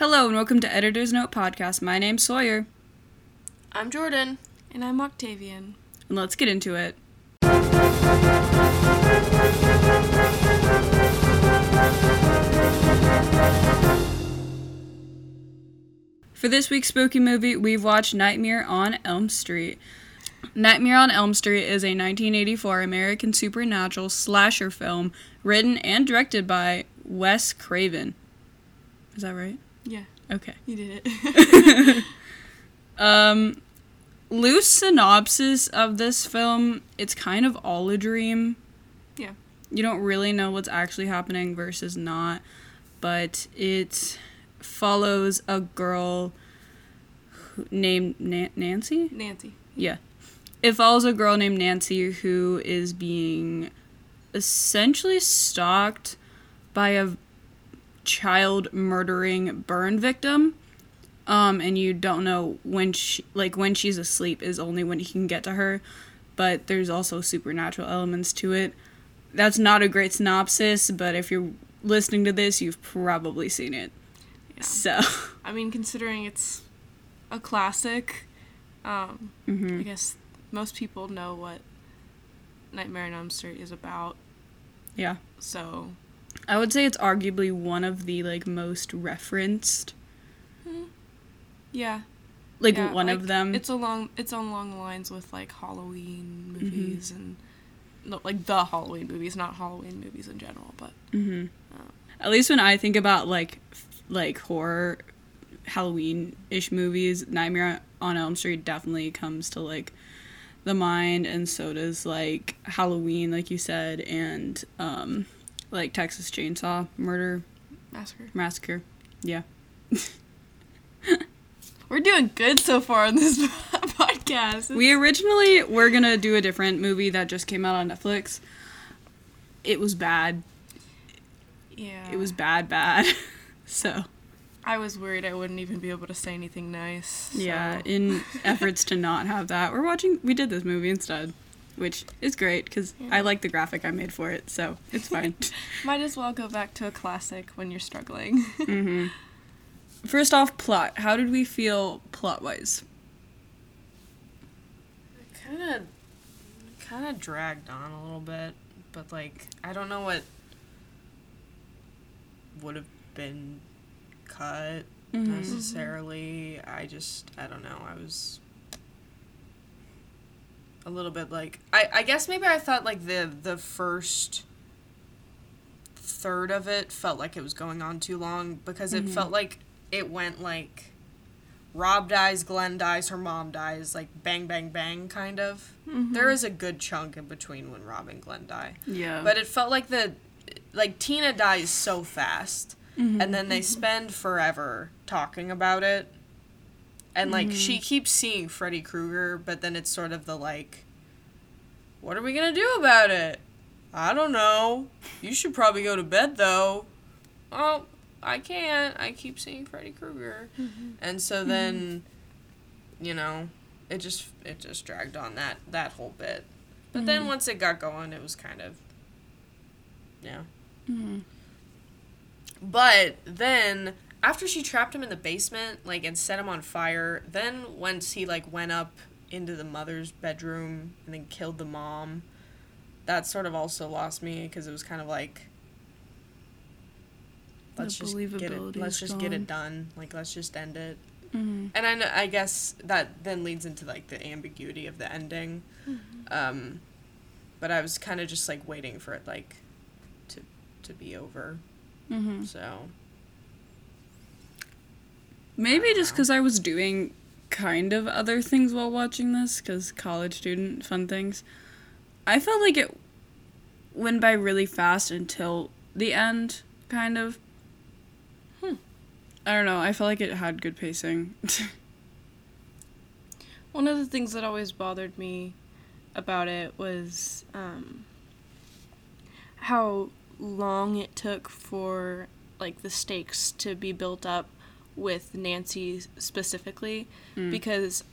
Hello and welcome to Editor's Note Podcast. My name's Sawyer, I'm Jordan. And I'm Octavian. and let's get into it. For this week's spooky movie, we've watched Nightmare on Elm Street. Nightmare on Elm Street is a 1984 American supernatural slasher film written and directed by Wes Craven. Is that right? Yeah, Okay. you did it. Um, loose synopsis of this film: It's kind of all a dream. Yeah. You don't really know what's actually happening versus not, but it follows a girl who, named Na- Nancy. Nancy. Yeah. It follows a girl named Nancy who is being essentially stalked by a child murdering burn victim. Um, and you don't know when she like when she's asleep is only when he can get to her. But there's also supernatural elements to it. That's not a great synopsis, but if you're listening to this, you've probably seen it. Yeah. So I mean, considering it's a classic, um, mhm. I guess most people know what Nightmare on Elm Street is about. Yeah. So, I would say it's arguably one of the like most referenced yeah. like yeah, one of them. It's along. It's along the lines with like Halloween Mm-hmm. movies and no, like the Halloween movies, not Halloween movies in general, but hmm Oh. At least when I think about like like horror Halloween ish movies, Nightmare on Elm Street definitely comes to like the mind, and so does like Halloween, like you said, and um like Texas Chainsaw Murder massacre. Massacre. Yeah. We're doing good so far on this podcast. We originally were gonna do a different movie that just came out on Netflix. It was bad. yeah. It was bad, bad. so. I was worried I wouldn't even be able to say anything nice. Yeah, in efforts to not have that, we're watching. We did this movie instead, which is great because I like the graphic I made for it, so it's fine. Might as well go back to a classic when you're struggling. hmm First off, plot. How did we feel plot wise? Kind of, kind of dragged on a little bit, but like I don't know what would have been cut Mm-hmm. necessarily. I just I don't know. I was a little bit like I I guess maybe I thought like the the first third of it felt like it was going on too long because it felt mm-hmm. like it went like Rob dies, Glenn dies, her mom dies, like bang bang bang kind of. Mm-hmm. There is a good chunk in between when Rob and Glenn die. Yeah, But it felt like the like Tina dies so fast mm-hmm. and then they spend forever talking about it. And like she mm. keeps seeing Freddy Krueger, but then it's sort of the like what are we going to do about it? I don't know. You should probably go to bed though. Oh, I can't. I keep seeing Freddy Krueger. Mm-hmm. And so mm-hmm. then you know, it just it just dragged on that that whole bit. But then mm-hmm. once it got going, it was kind of yeah. Mhm. But then after she trapped him in the basement, like and set him on fire, then once he like went up into the mother's bedroom and then killed the mom, that sort of also lost me because it was kind of like let's The just get it let's just get it done. Like let's just end it. Mhm. And I know, I guess that then leads into like the ambiguity of the ending. Um, but I was kind of just like waiting for it like to to be over. Mhm. So maybe just because I was doing kind of other things while watching this, because college student fun things. I felt like it went by really fast until the end, kind of. Hmm. I don't know. I felt like it had good pacing. One of the things that always bothered me about it was um, how long it took for like the stakes to be built up with Nancy specifically Mm. because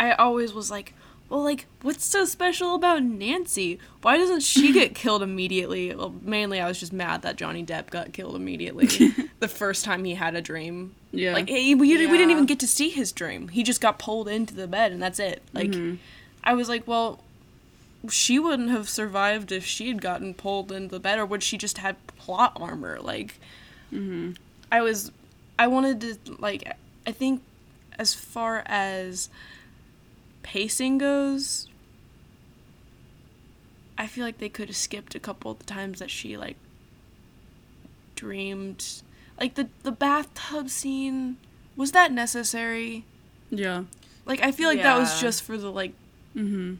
I always was like well, like, what's so special about Nancy? Why doesn't she get killed immediately? Well, mainly I was just mad that Johnny Depp got killed immediately the first time he had a dream. Yeah. Like, he, we, we didn't even get to see his dream. He just got pulled into the bed, and that's it. Like, I was like, well, she wouldn't have survived if she had gotten pulled into the bed, or would she just have plot armor? Like, I was, I wanted to, like, I think as far as pacing goes, I feel like they could have skipped a couple of the times that she, like, dreamed. Like, the, the bathtub scene, was that necessary? Yeah. Like, I feel like that was just for the, like, Mm-hmm.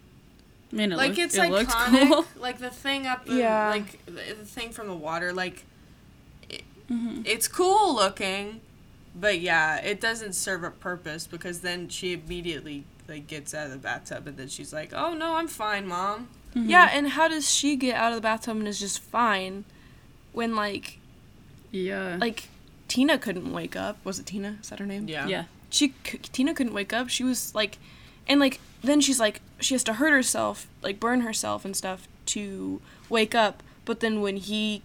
I mean, it like look- it's it iconic. cool. Like the thing up, the, Yeah. like the, the thing from the water. Like it, Mhm. it's cool looking, but yeah, it doesn't serve a purpose because then she immediately like gets out of the bathtub and then she's like, "Oh no, I'm fine, mom." Mm-hmm. Yeah, and how does she get out of the bathtub and is just fine when like Yeah. like Tina couldn't wake up? Was it Tina? Is that her name? Yeah. yeah. She c- Tina couldn't wake up. She was like, and like then she's like she has to hurt herself, like burn herself and stuff to wake up. But then when he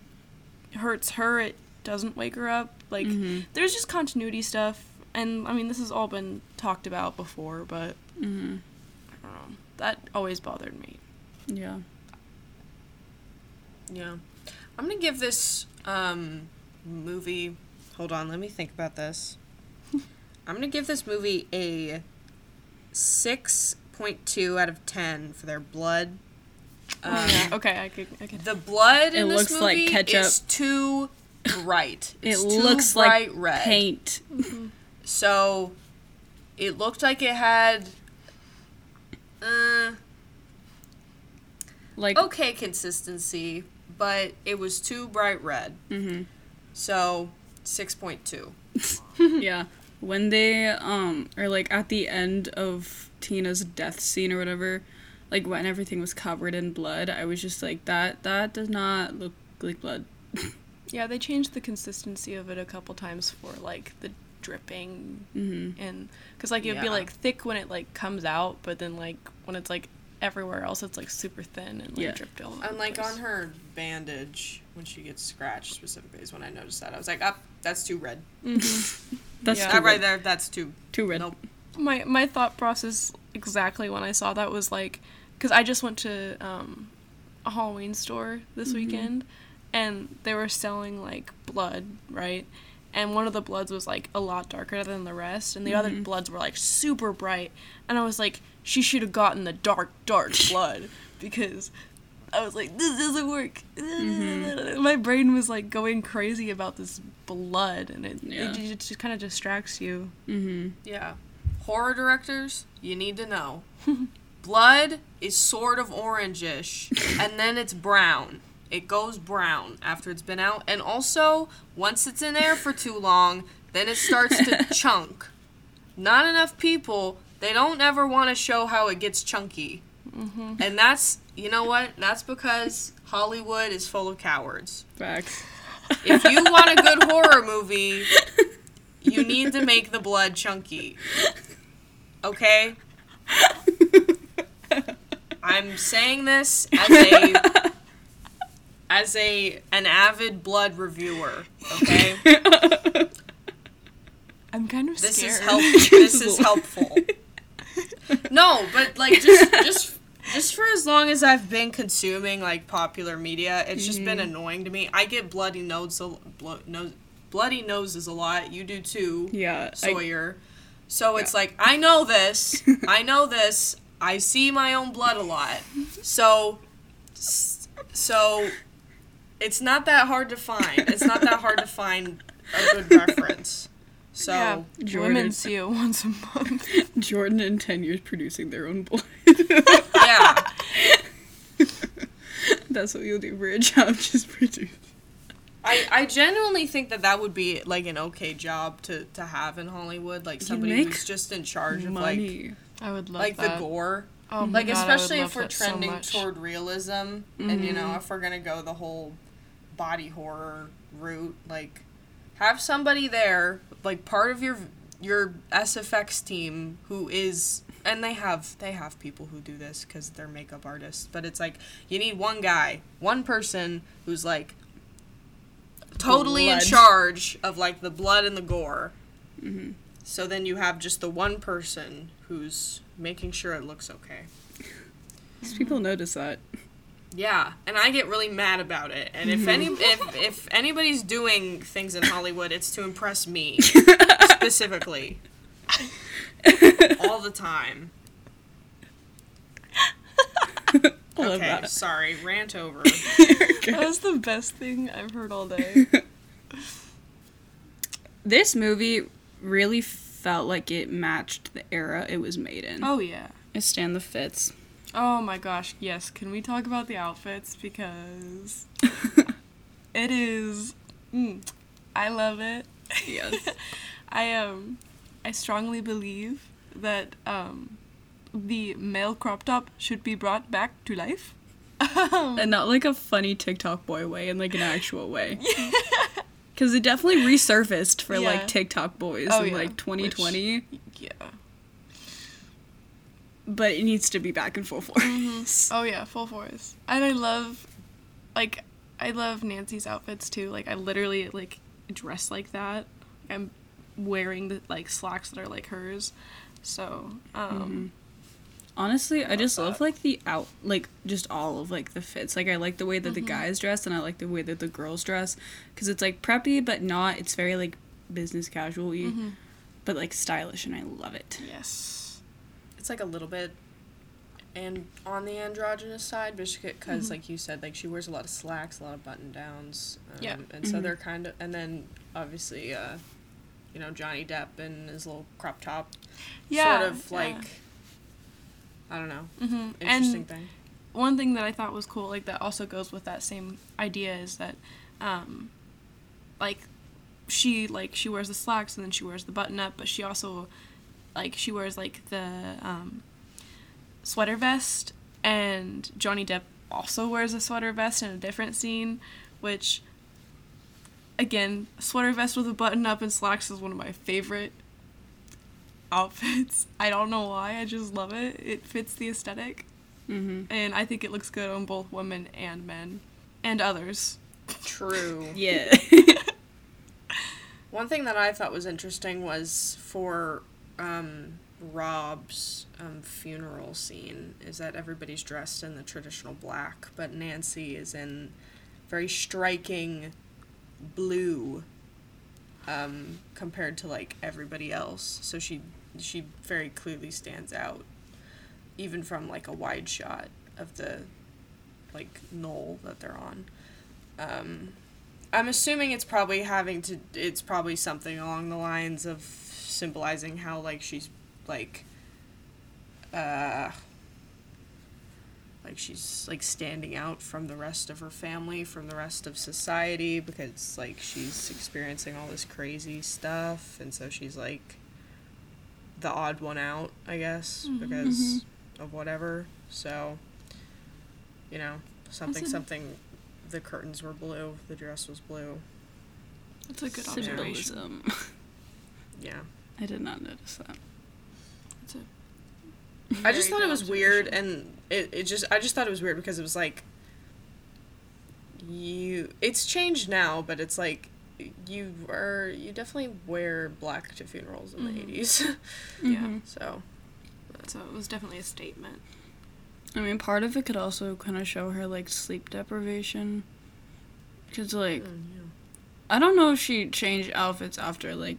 hurts her, it doesn't wake her up. Like Mhm. there's just continuity stuff, and I mean this has all been talked about before, but Mhm. I don't know. That always bothered me. Yeah. Yeah. I'm gonna give this um movie. Hold on, let me think about this. I'm gonna give this movie a six point two out of ten for their blood. Um, okay, I could. I could. The blood in It this looks like ketchup. is too bright. It It's too looks bright like red. paint. So it looked like it had uh, Like okay consistency, but it was too bright red. hmm So six point two. yeah. When they um or like at the end of Tina's death scene or whatever, like when everything was covered in blood, I was just like that that does not look like blood. Yeah, they changed the consistency of it a couple times for like the dripping Mhm. and because like it'd be like thick when it like comes out, but then like when it's like everywhere else, it's like super thin and like Yeah. dripped all over And like place. on her bandage when she gets scratched specifically is when I noticed that. I was like, up, that's too red. That's Yeah. too That right there, that's too Too red. Nope. my my thought process exactly when I saw that was like because I just went to um, a Halloween store this weekend and they were selling like blood right and one of the bloods was like a lot darker than the rest and the other bloods were like super bright and I was like she should have gotten the dark dark blood because I was like this doesn't work my brain was like going crazy about this blood and it, Yeah. it, it just kind of distracts you Mhm. Yeah. Horror directors, you need to know. Blood is sort of orangish, and then it's brown. It goes brown after it's been out. And also, once it's in there for too long, then it starts to chunk. Not enough people, they don't ever want to show how it gets chunky. Mm-hmm. And that's, you know what? That's because Hollywood is full of cowards. Facts. If you want a good horror movie, you need to make the blood chunky. Okay? I'm saying this as a as a an avid blood reviewer, okay? I'm kind of This scared. is help this is helpful. No, but like just just just for as long as I've been consuming like popular media, it's just been mm-hmm. annoying to me. I get bloody nose, blo- nose bloody noses a lot. You do too. Yeah. I, Sawyer. so it's like I know this. I know this. I see my own blood a lot. So so it's not that hard to find. It's not that hard to find a good reference. So yeah, Jordan. women see it once a month. Jordan in 10 years producing their own blood. yeah. That's what you'll do for a job, just produce. I, I genuinely think that that would be like an okay job to, to have in Hollywood, like somebody who's just in charge of like Money. I would love like that. the gore. Oh my Like God, I would especially love if we're that so trending much. toward realism, and you know mm-hmm. if we're gonna go the whole body horror route, like have somebody there, like part of your your SFX team who is and they have they have people who do this because they're makeup artists. But it's like you need one guy, one person who's like totally in charge of like the blood and the gore. Mm-hmm. So then you have just the one person who's making sure it looks okay. These people notice that. Yeah, and I get really mad about it. And if any mm-hmm. if if anybody's doing things in Hollywood, it's to impress me specifically all the time. I love Okay, that. sorry, rant over. That was the best thing I've heard all day. this movie really felt like it matched the era it was made in. Oh yeah. I stand the fits. Oh my gosh, yes. Can we talk about the outfits because it is mm, I love it. Yes. I um I strongly believe that um the male crop top should be brought back to life. and not like a funny TikTok boy way, in like an actual way. Because it definitely resurfaced for Yeah. like TikTok boys Oh, in yeah. like 2020, yeah. But it needs to be back in full force. Mm-hmm. Oh yeah, full force. And I love like I love Nancy's outfits too. Like I literally like dress like that. I'm wearing the like slacks that are like hers. So, um mm-hmm. Honestly, I just love like the out, like just all of like the fits. Like I like the way that the mm-hmm. guys dress, and I like the way that the girls dress, because it's like preppy but not. It's very like business casual y, but like stylish, and I love it. yes. It's like a little bit and on the androgynous side because like you said like she wears a lot of slacks a lot of button downs um, Yeah. and so they're kind of and then obviously uh you know johnny depp in his little crop top Yeah. sort of yeah. like i don't know Mhm. interesting And thing one thing that I thought was cool, like that also goes with that same idea, is that, um, like, she like she wears the slacks and then she wears the button up, but she also, like, she wears like the um, sweater vest, and Johnny Depp also wears a sweater vest in a different scene, which, again, sweater vest with a button up and slacks is one of my favorite outfits. I don't know why, I just love it. It fits the aesthetic Mm-hmm. and I think it looks good on both women and men and others. true Yeah. One thing that I thought was interesting was for um, Rob's um, funeral scene is that everybody's dressed in the traditional black, but Nancy is in very striking blue um, compared to like everybody else. So she she very clearly stands out, even from like a wide shot of the like knoll that they're on. Um, I'm assuming it's probably having to. It's probably something along the lines of symbolizing how like she's like, uh, like she's like standing out from the rest of her family, from the rest of society, because like she's experiencing all this crazy stuff, and so she's like the odd one out, I guess, because of whatever. So, you know, something something. The curtains were blue. The dress was blue. That's a good observation. Symbolism. Yeah. I did not notice that. That's a I just thought it was weird, and it, it just I just thought it was weird because it was like you. It's changed now, but it's like you are you definitely wear black to funerals in the Mhm. eighties. Yeah. Mhm. so So it was definitely a statement. I mean, part of it could also kind of show her like sleep deprivation. Cause like mm, yeah. I don't know if she changed outfits after like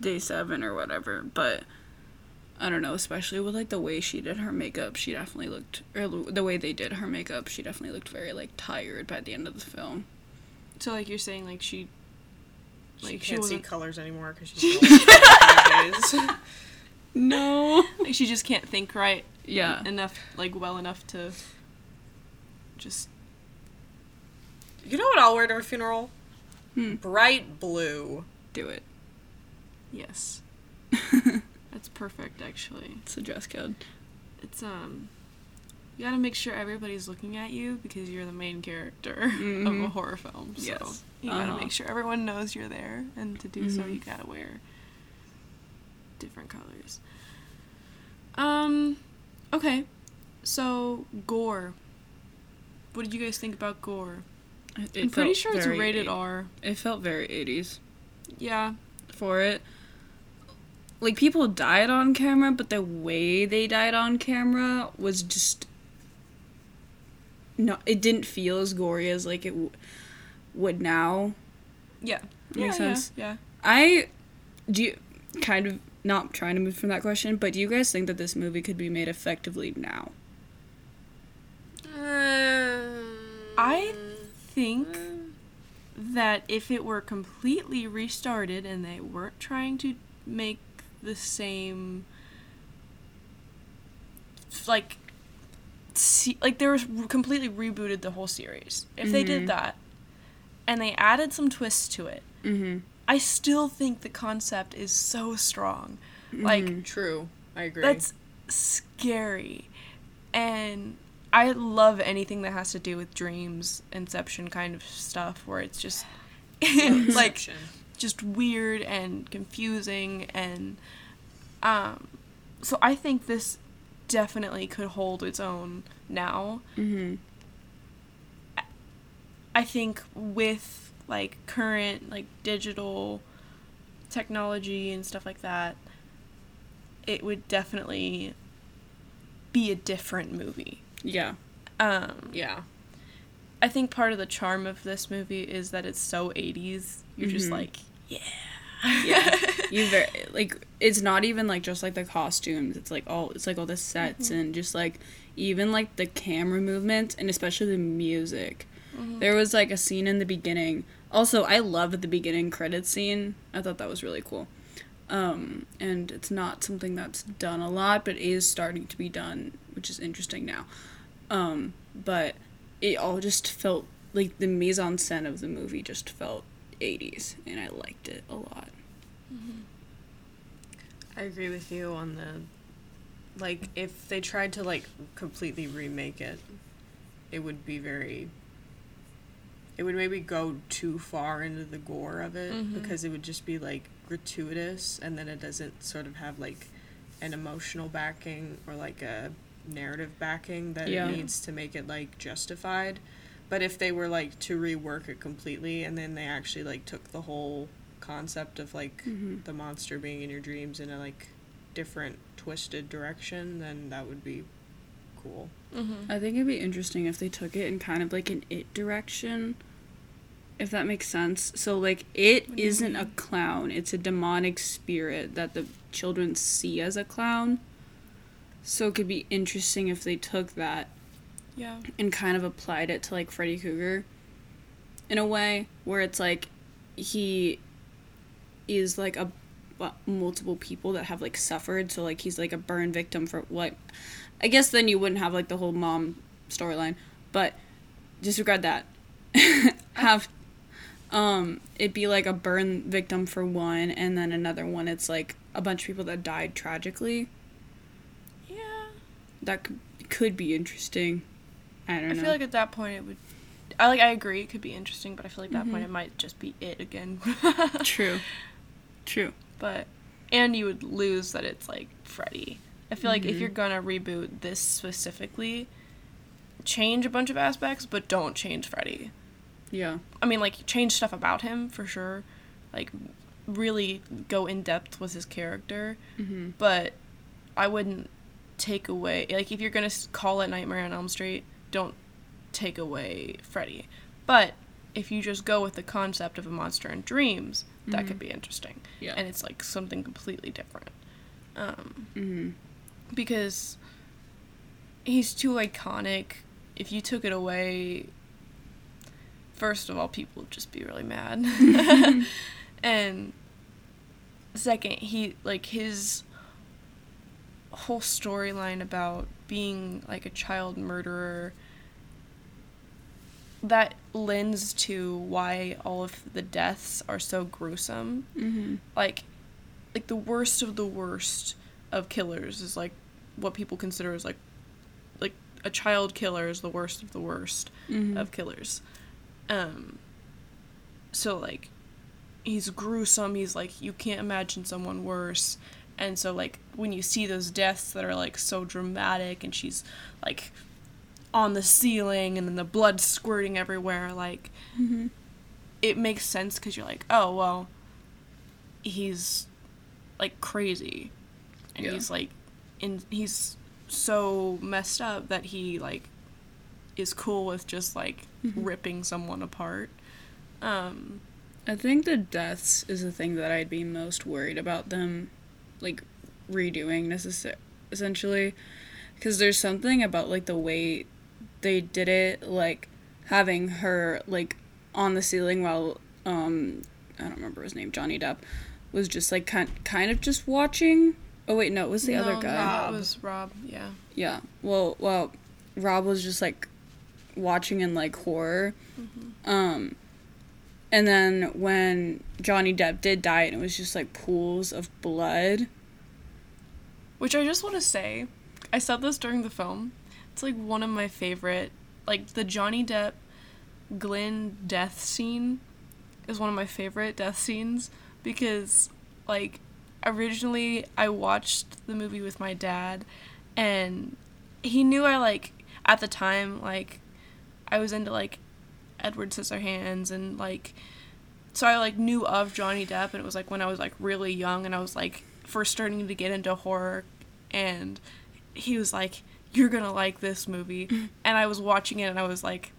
day seven or whatever, but I don't know. Especially with like the way she did her makeup, she definitely looked, or the way they did her makeup, she definitely looked very like tired by the end of the film. So like you're saying like she she like she can't see colors anymore because she's been awake days. No. like she just can't think right Yeah. enough like well enough to just You know what I'll wear to a funeral? Hmm. Bright blue. Do it. Yes. That's perfect actually. It's a dress code. It's um you gotta make sure everybody's looking at you because you're the main character of a Mhm. horror film. So Yes. you gotta Uh-huh. make sure everyone knows you're there and to do so Mhm. you gotta wear different colors. Um, okay. So gore. What did you guys think about gore? It I'm pretty sure it's rated eight- R. It felt very 80s Yeah. for it. Like people died on camera, but the way they died on camera was just no. It didn't feel as gory as like it w- would now. Yeah. Makes yeah, sense. Yeah. I do you kind of not trying to move from that question, but do you guys think that this movie could be made effectively now? Um, I think that if it were completely restarted and they weren't trying to make the same like see, like there was completely rebooted the whole series. If they Mhm. did that and they added some twists to it, Mm-hmm. I still think the concept is so strong. Like True. I agree. that's scary. And I love anything that has to do with dreams, inception kind of stuff where it's just like Inception. Just weird and confusing and um so I think this definitely could hold its own now. Mm-hmm. I think with like current like digital technology and stuff like that, it would definitely be a different movie. Yeah. Um, yeah. I think part of the charm of this movie is that it's so 80s. You're just Mhm. like, yeah. Yeah. you very like it's not even like just like the costumes. It's like all it's like all the sets and just like even like the camera movement and especially the music. There was like a scene in the beginning. Also, I loved the beginning credit scene. I thought that was really cool. Um, and it's not something that's done a lot, but is starting to be done, which is interesting now. Um, but it all just felt like the mise en scène of the movie just felt 80s, and I liked it a lot. I agree with you on the like if they tried to like completely remake it, it would be very it would maybe go too far into the gore of it Mhm. because it would just be like gratuitous and then it doesn't sort of have like an emotional backing or like a narrative backing that Yeah. it needs to make it like justified. But if they were like to rework it completely and then they actually like took the whole concept of like Mhm. the monster being in your dreams in a like different twisted direction, then that would be cool. Mm-hmm. I think it'd be interesting if they took it in kind of like an it direction. If that makes sense. So like it What do you isn't a clown, it's a demonic spirit that the children see as a clown. So it could be interesting if they took that Yeah. and kind of applied it to like Freddy Krueger in a way where it's like he is like a multiple people that have like suffered. So like he's like a burn victim for what I guess then you wouldn't have like the whole mom storyline but disregard that. Have um it'd be like a burn victim for one and then another one. It's like a bunch of people that died tragically. Yeah. that could, could be interesting I don't I feel like at that point it would. I like. I agree. It could be interesting, but I feel like at that point Mhm. it might just be it again. True. True. but and you would lose that it's like Freddy. I feel like if Mhm. you're gonna reboot this specifically, change a bunch of aspects, but don't change Freddy. Yeah. I mean, like change stuff about him for sure, like really go in depth with his character, Mm-hmm. but I wouldn't take away like if you're gonna call it Nightmare on Elm Street, don't take away Freddy. But if you just go with the concept of a monster in dreams, that could Mhm. be interesting, Yeah. and it's like something completely different. Um, mm-hmm. because he's too iconic. If you took it away, first of all, people would just be really mad. and second, he like his whole storyline about being like a child murderer that lends to why all of the deaths are so gruesome Mm-hmm. like like the worst of the worst of killers is like what people consider as like like a child killer is the worst of the worst Mm-hmm. of killers um so like he's gruesome he's like you can't imagine someone worse And so like when you see those deaths that are like so dramatic and she's like on the ceiling and then the blood squirting everywhere like Mm-hmm. it makes sense cuz you're like, "Oh, well, he's like crazy." And Yeah. he's like in he's so messed up that he like is cool with just like Mm-hmm. ripping someone apart. Um I think the deaths is the thing that I'd be most worried about them, like redoing necessar- essentially, because there's something about like the way they did it, like having her like on the ceiling while um I don't remember his name Johnny Depp was just like kind kind of just watching. Oh wait, no, it was the other guy. Rob. Was Rob, yeah. Yeah. Well, well, Rob was just like watching in like horror. Um and then when Johnny Depp did die and it was just like pools of blood. Which I just want to say, I said this during the film. It's like one of my favorite, like the Johnny Depp Glenn death scene is one of my favorite death scenes because, like, originally I watched the movie with my dad and he knew I, like, at the time, like, I was into, like, Edward Scissorhands and, like, so I, like, knew of Johnny Depp and it was, like, when I was, like, really young and I was, like, first starting to get into horror and he was like you're gonna like this movie. Mm-hmm. And i was watching it and i was like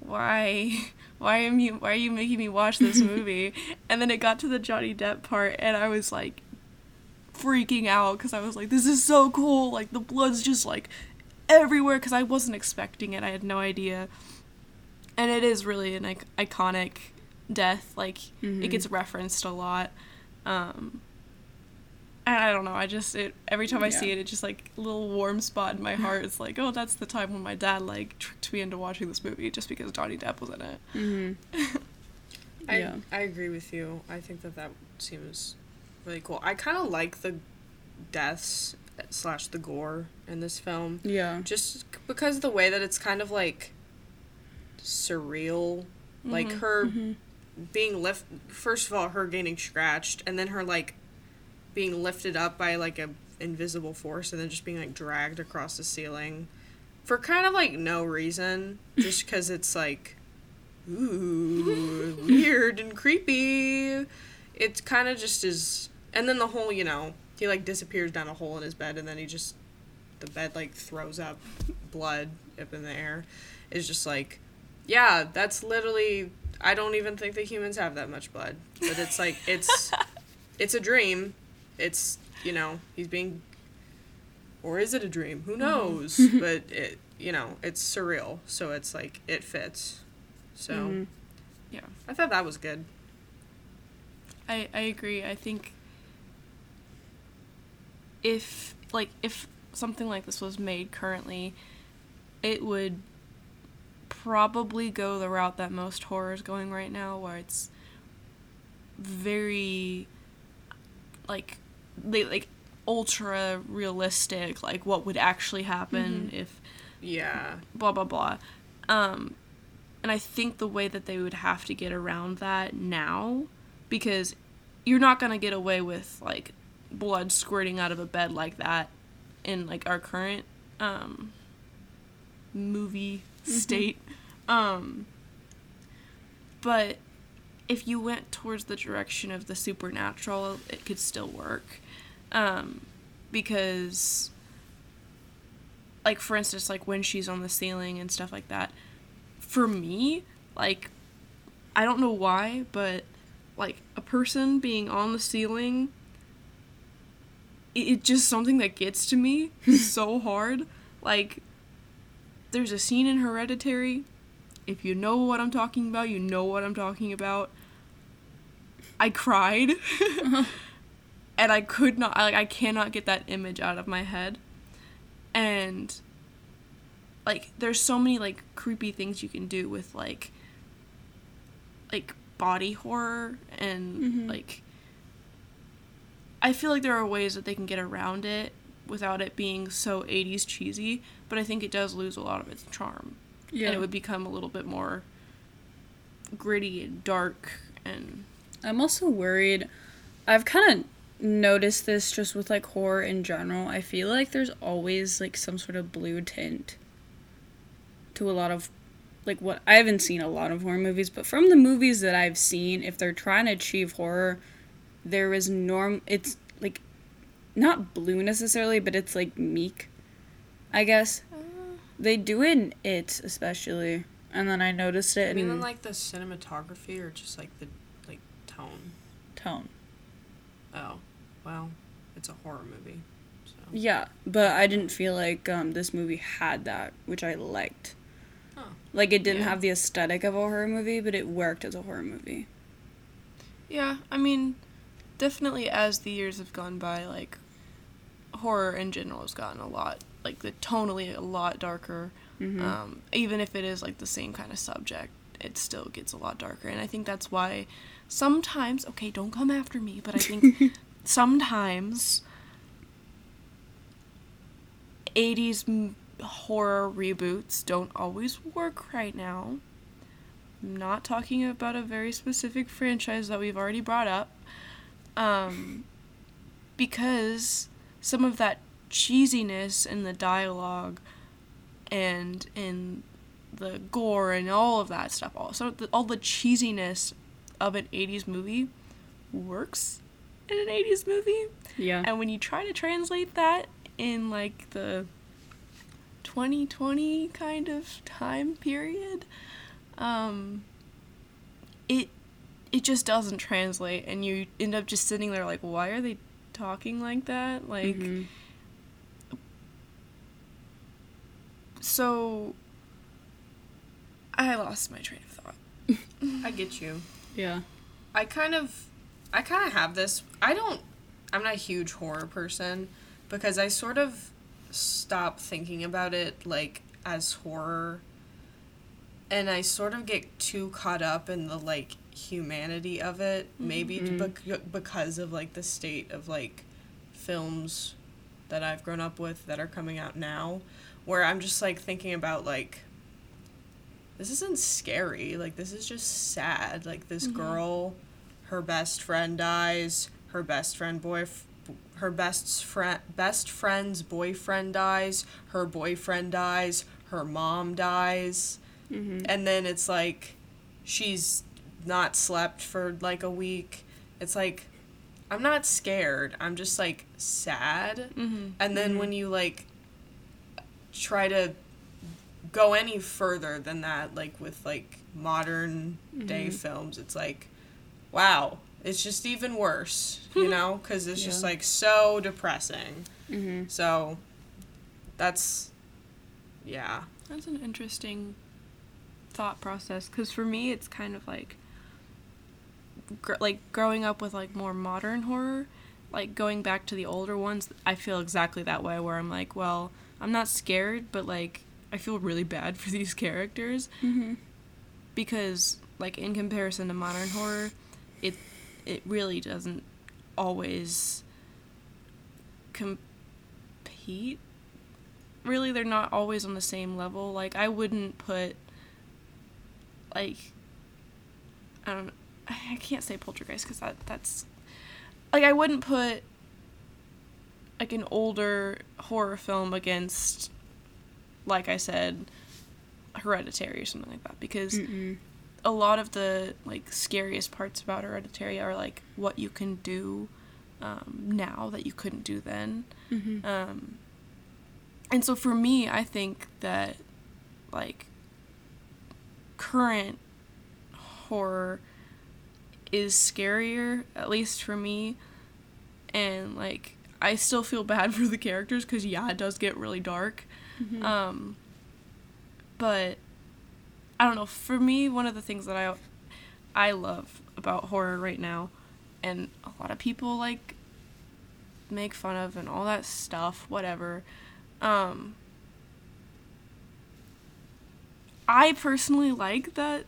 why why am you why are you making me watch this movie? And then it got to the johnny depp part and i was like freaking out because i was like this is so cool like the blood's just like everywhere. Because i wasn't expecting it i had no idea and it is really an like, iconic death like Mhm. it gets referenced a lot um and I don't know. I just it every time I see it, it just like a little warm spot in my heart. It's like, oh, that's the time when my dad like tricked me into watching this movie just because Johnny Depp was in it. Mm-hmm. I, Yeah. I agree with you. I think that that seems really cool. I kind of like the deaths slash the gore in this film, Yeah. just because the way that it's kind of like surreal, like Mhm. her Mhm. being lift. First of all, her getting scratched, and then her like being lifted up by like a invisible force, and then just being like dragged across the ceiling for kind of like no reason, just because it's like ooh weird and creepy. It kind of just is, and then the whole you know he like disappears down a hole in his bed, and then he just the bed like throws up blood up in the air. Is just like yeah, that's literally. I don't even think that humans have that much blood, but it's like it's, it's a dream. It's you know he's being, or is it a dream? Who knows? but it you know it's surreal, so it's like it fits. So Mhm. Yeah, I thought that was good. I I agree. I think if like if something like this was made currently, it would probably go the route that most horror is going right now, where it's very like they like ultra realistic, like what would actually happen if Yeah. blah blah blah. Um, and I think the way that they would have to get around that now, because you're not gonna get away with like blood squirting out of a bed like that in like our current um, movie state. Um, but if you went towards the direction of the supernatural, it could still work. Um, because like for instance like when she's on the ceiling and stuff like that for me like i don't know why but like a person being on the ceiling it, it's just something that gets to me so hard like there's a scene in hereditary if you know what i'm talking about you know what i'm talking about. I cried. And i could not I, like i cannot get that image out of my head. And like there's so many like creepy things you can do with like like body horror and Mhm. like I feel like there are ways that they can get around it without it being so 80s cheesy, but I think it does lose a lot of its charm. Yeah. And it would become a little bit more gritty and dark and I'm also worried. I've kind of noticed this just with like horror in general. I feel like there's always like some sort of blue tint to a lot of like what I haven't seen a lot of horror movies, but from the movies that I've seen, if they're trying to achieve horror, there is norm it's not blue necessarily, but it's like meek, I guess. Uh, They do it in it especially. And then I noticed it I mean, in like the cinematography or just like the like tone. tone. Oh, well, it's a horror movie. So. Yeah, but I didn't feel like um, this movie had that, which I liked. Oh. Like it didn't Yeah. have the aesthetic of a horror movie, but it worked as a horror movie. Yeah, I mean, definitely as the years have gone by, like horror in general has gotten a lot like the tonally a lot darker. Mhm. Um, even if it is like the same kind of subject, it still gets a lot darker, and I think that's why sometimes okay, don't come after me, but I think sometimes 80s m- horror reboots don't always work right now. I'm not talking about a very specific franchise that we've already brought up. Um, because some of that cheesiness in the dialogue and in the gore and all of that stuff, also the, all the cheesiness of an 80s movie works in an 80s movie. Yeah. And when you try to translate that in like the 2020 kind of time period, um, it it just doesn't translate, and you end up just sitting there like, why are they talking like that? Like, Mhm. so I lost my train of thought. I get you. Yeah. I kind of, I kind of have this. I don't. I'm not a huge horror person because I sort of stop thinking about it like as horror, and I sort of get too caught up in the like humanity of it. Maybe mm-hmm. bec- because of like the state of like films that I've grown up with that are coming out now, where I'm just like thinking about like this isn't scary. Like this is just sad. Like this mm-hmm. girl, her best friend dies. Her best friend boy, her best friend best friend's boyfriend dies. Her boyfriend dies. Her mom dies. Mm-hmm. And then it's like, she's not slept for like a week. It's like, I'm not scared. I'm just like sad. Mm-hmm. And then when you like try to go any further than that, like with like modern day films, it's like, wow, it's just even worse, you know? Because it's just like so depressing. Mhm. So that's, yeah. That's an interesting thought process because for me it's kind of like gr- like growing up with like more modern horror like going back to the older ones I feel exactly that way where I'm like well I'm not scared but like I feel really bad for these characters. Mhm. because like in comparison to modern horror it it really doesn't always compete. Really they're not always on the same level. Like i wouldn't put like i don't i can't say poltergeist because that that's like i wouldn't put like an older horror film against like i said hereditary or something like that because Mm-mm. a lot of the like scariest parts about hereditary are like what you can do um, now that you couldn't do then Mhm. um, and so for me i think that like current horror is scarier at least for me and like i still feel bad for the characters because yeah it does get really dark Mhm. um, but I don't know. For me, one of the things that I I love about horror right now, and a lot of people like make fun of and all that stuff, whatever. Um, I personally like that,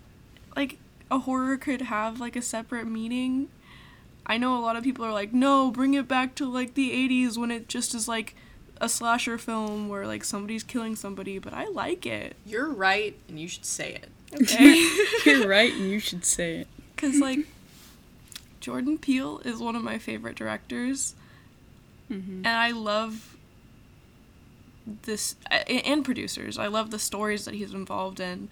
like a horror could have like a separate meaning. I know a lot of people are like, no, bring it back to like the 80s when it just is like a slasher film where like somebody's killing somebody, but I like it. You're right, and you should say it. Okay. You're right, and you should say it. Cuz like Jordan Peele is one of my favorite directors, Mm-hmm. and I love this a- and producers. I love the stories that he's involved in,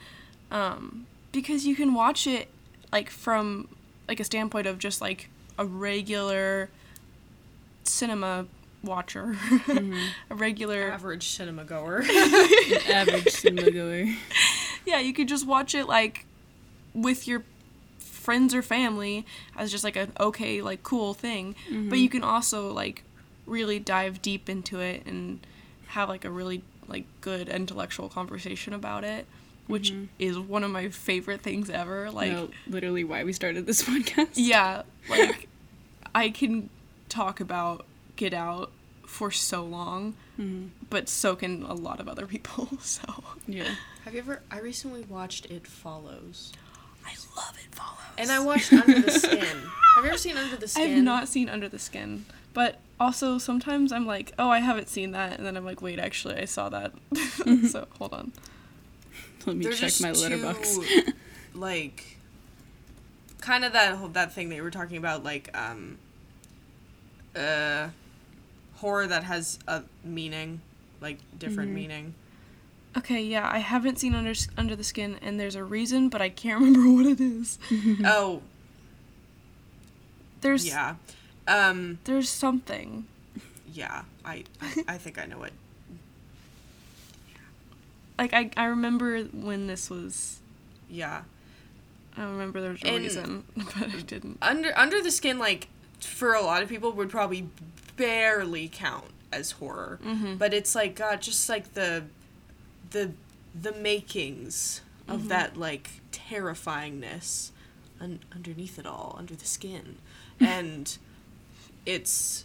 um, because you can watch it like from like a standpoint of just like a regular cinema watcher, mm-hmm. a regular Average cinema goer. Average cinema goer. yeah, you could just watch it like with your friends or family as just like an okay, like cool thing. But mm-hmm. you can also like really dive deep into it and have like a really like good intellectual conversation about it, which is one of my favorite things ever. Like no, literally why we started this podcast. yeah, like I can talk about Get Out for so long, Mm-hmm. but so can a lot of other people. So Yeah. Have you ever? I recently watched It Follows, I love it. Follows. and I watched Under the Skin. Have you ever seen Under the Skin? I've not seen Under the Skin, but also sometimes I'm like, oh, I haven't seen that, and then I'm like, wait, actually, I saw that. so hold on. Let me They're check my Letterboxd. too, like, kind of that whole- that thing that you were talking about, like, um, uh, horror that has a meaning, like different Mhm. meaning. Okay, yeah, I haven't seen Under Under the Skin, and there's a reason, but I can't remember what it is. Oh, There's yeah, um, there's something. yeah. I, I I think I know it. Like I I remember when this was. Yeah. I remember there was a And- reason, but I didn't. Under Under the Skin, like for a lot of people, would probably barely count as horror, Mm-hmm. but it's like God, just like the the the makings of Mhm. that like terrifyingness un- underneath it all, under the skin, and it's.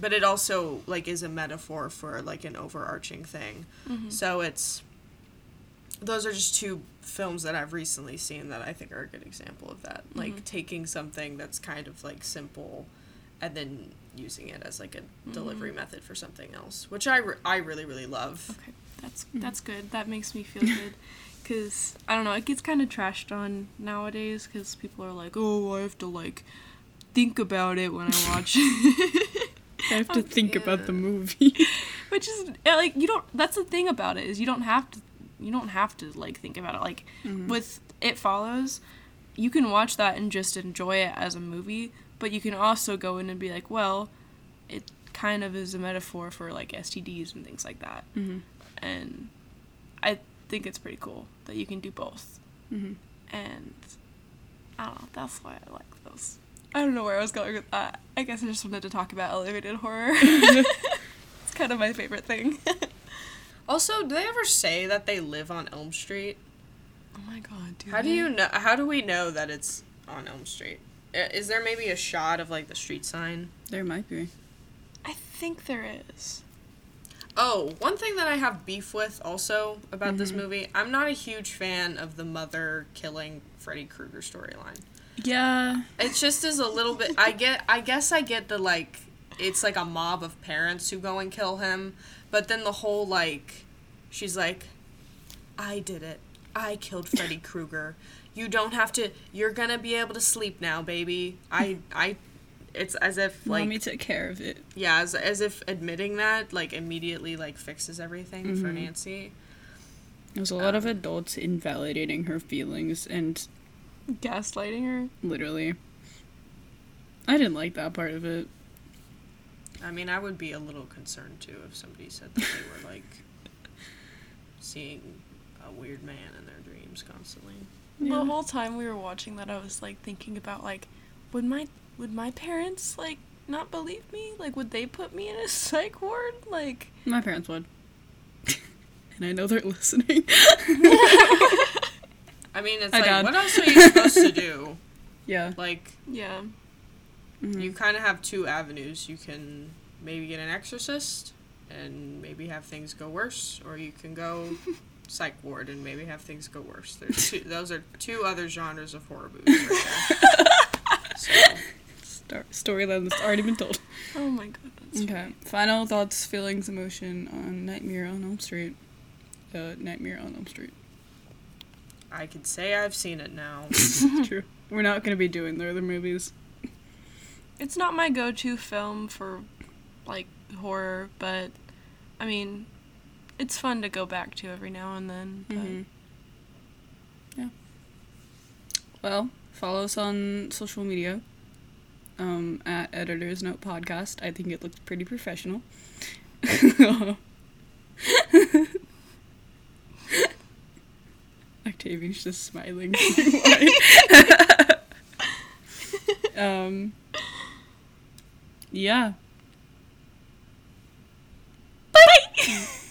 But it also like is a metaphor for like an overarching thing. Mhm. So it's those are just two films that I've recently seen that I think are a good example of that. Like Mhm. taking something that's kind of like simple and then using it as like a delivery Mhm. method for something else, which I, re- I really really love. Okay, that's that's good. That makes me feel good. Cause I don't know, it gets kind of trashed on nowadays. Cause people are like, "Oh, I have to like think about it when I watch." it." I have to think about the movie. Which is like you don't. That's the thing about it is you don't have to. You don't have to like think about it. Like Mhm. with It Follows, you can watch that and just enjoy it as a movie. But you can also go in and be like, well, it kind of is a metaphor for like STDs and things like that. Mhm. and I think it's pretty cool that you can do both. Mhm. And I don't know, that's why I like those. I don't know where I was going with that. I guess I just wanted to talk about elevated horror. it's kind of my favorite thing. Also, do they ever say that they live on Elm Street? oh my god, dude. How do you know? How do we know that it's on Elm Street? Is there maybe a shot of like the street sign? There might be. I think there is. Oh, one thing that I have beef with also about this Mhm. movie, I'm not a huge fan of the mother killing Freddy Krueger storyline. Yeah. It just is a little bit. I get. I guess I get the like. It's like a mob of parents who go and kill him, but then the whole like, she's like, I did it. I killed Freddy Krueger. You don't have to. You're gonna be able to sleep now, baby. I. I. It's as if like Mommy took care of it. yeah, as, as if admitting that like immediately like fixes everything for Mhm. Nancy. There's a lot of Um, adults invalidating her feelings and Gaslighting her. literally. I didn't like that part of it. I mean, I would be a little concerned too if somebody said that they were like seeing a weird man in their dreams constantly. Yeah. The whole time we were watching that, I was like thinking about like, would my would my parents like not believe me? Like, would they put me in a psych ward? Like, My parents would. and I know they're listening. I mean, it's Hi, like, Dad. what else are you supposed to do? yeah. Like, yeah, Mhm. you kind of have two avenues. You can maybe get an exorcist and maybe have things go worse, or you can go psych ward and maybe have things go worse. There's two, those are two other genres of horror movies right so, Star- storyline that's already been told. Oh my god. That's Okay. right. Final thoughts, feelings, emotion on Nightmare on Elm Street. Uh, Nightmare on Elm Street. I could say I've seen it now. True. We're not gonna be doing the other movies. It's not my go-to film for like horror, but I mean, it's fun to go back to every now and then. But Mhm. Yeah. Well, follow us on social media. Um, at Editor's Note Podcast. I think it looks pretty professional. Tavi's just smiling. um, yeah. Bye. Mm.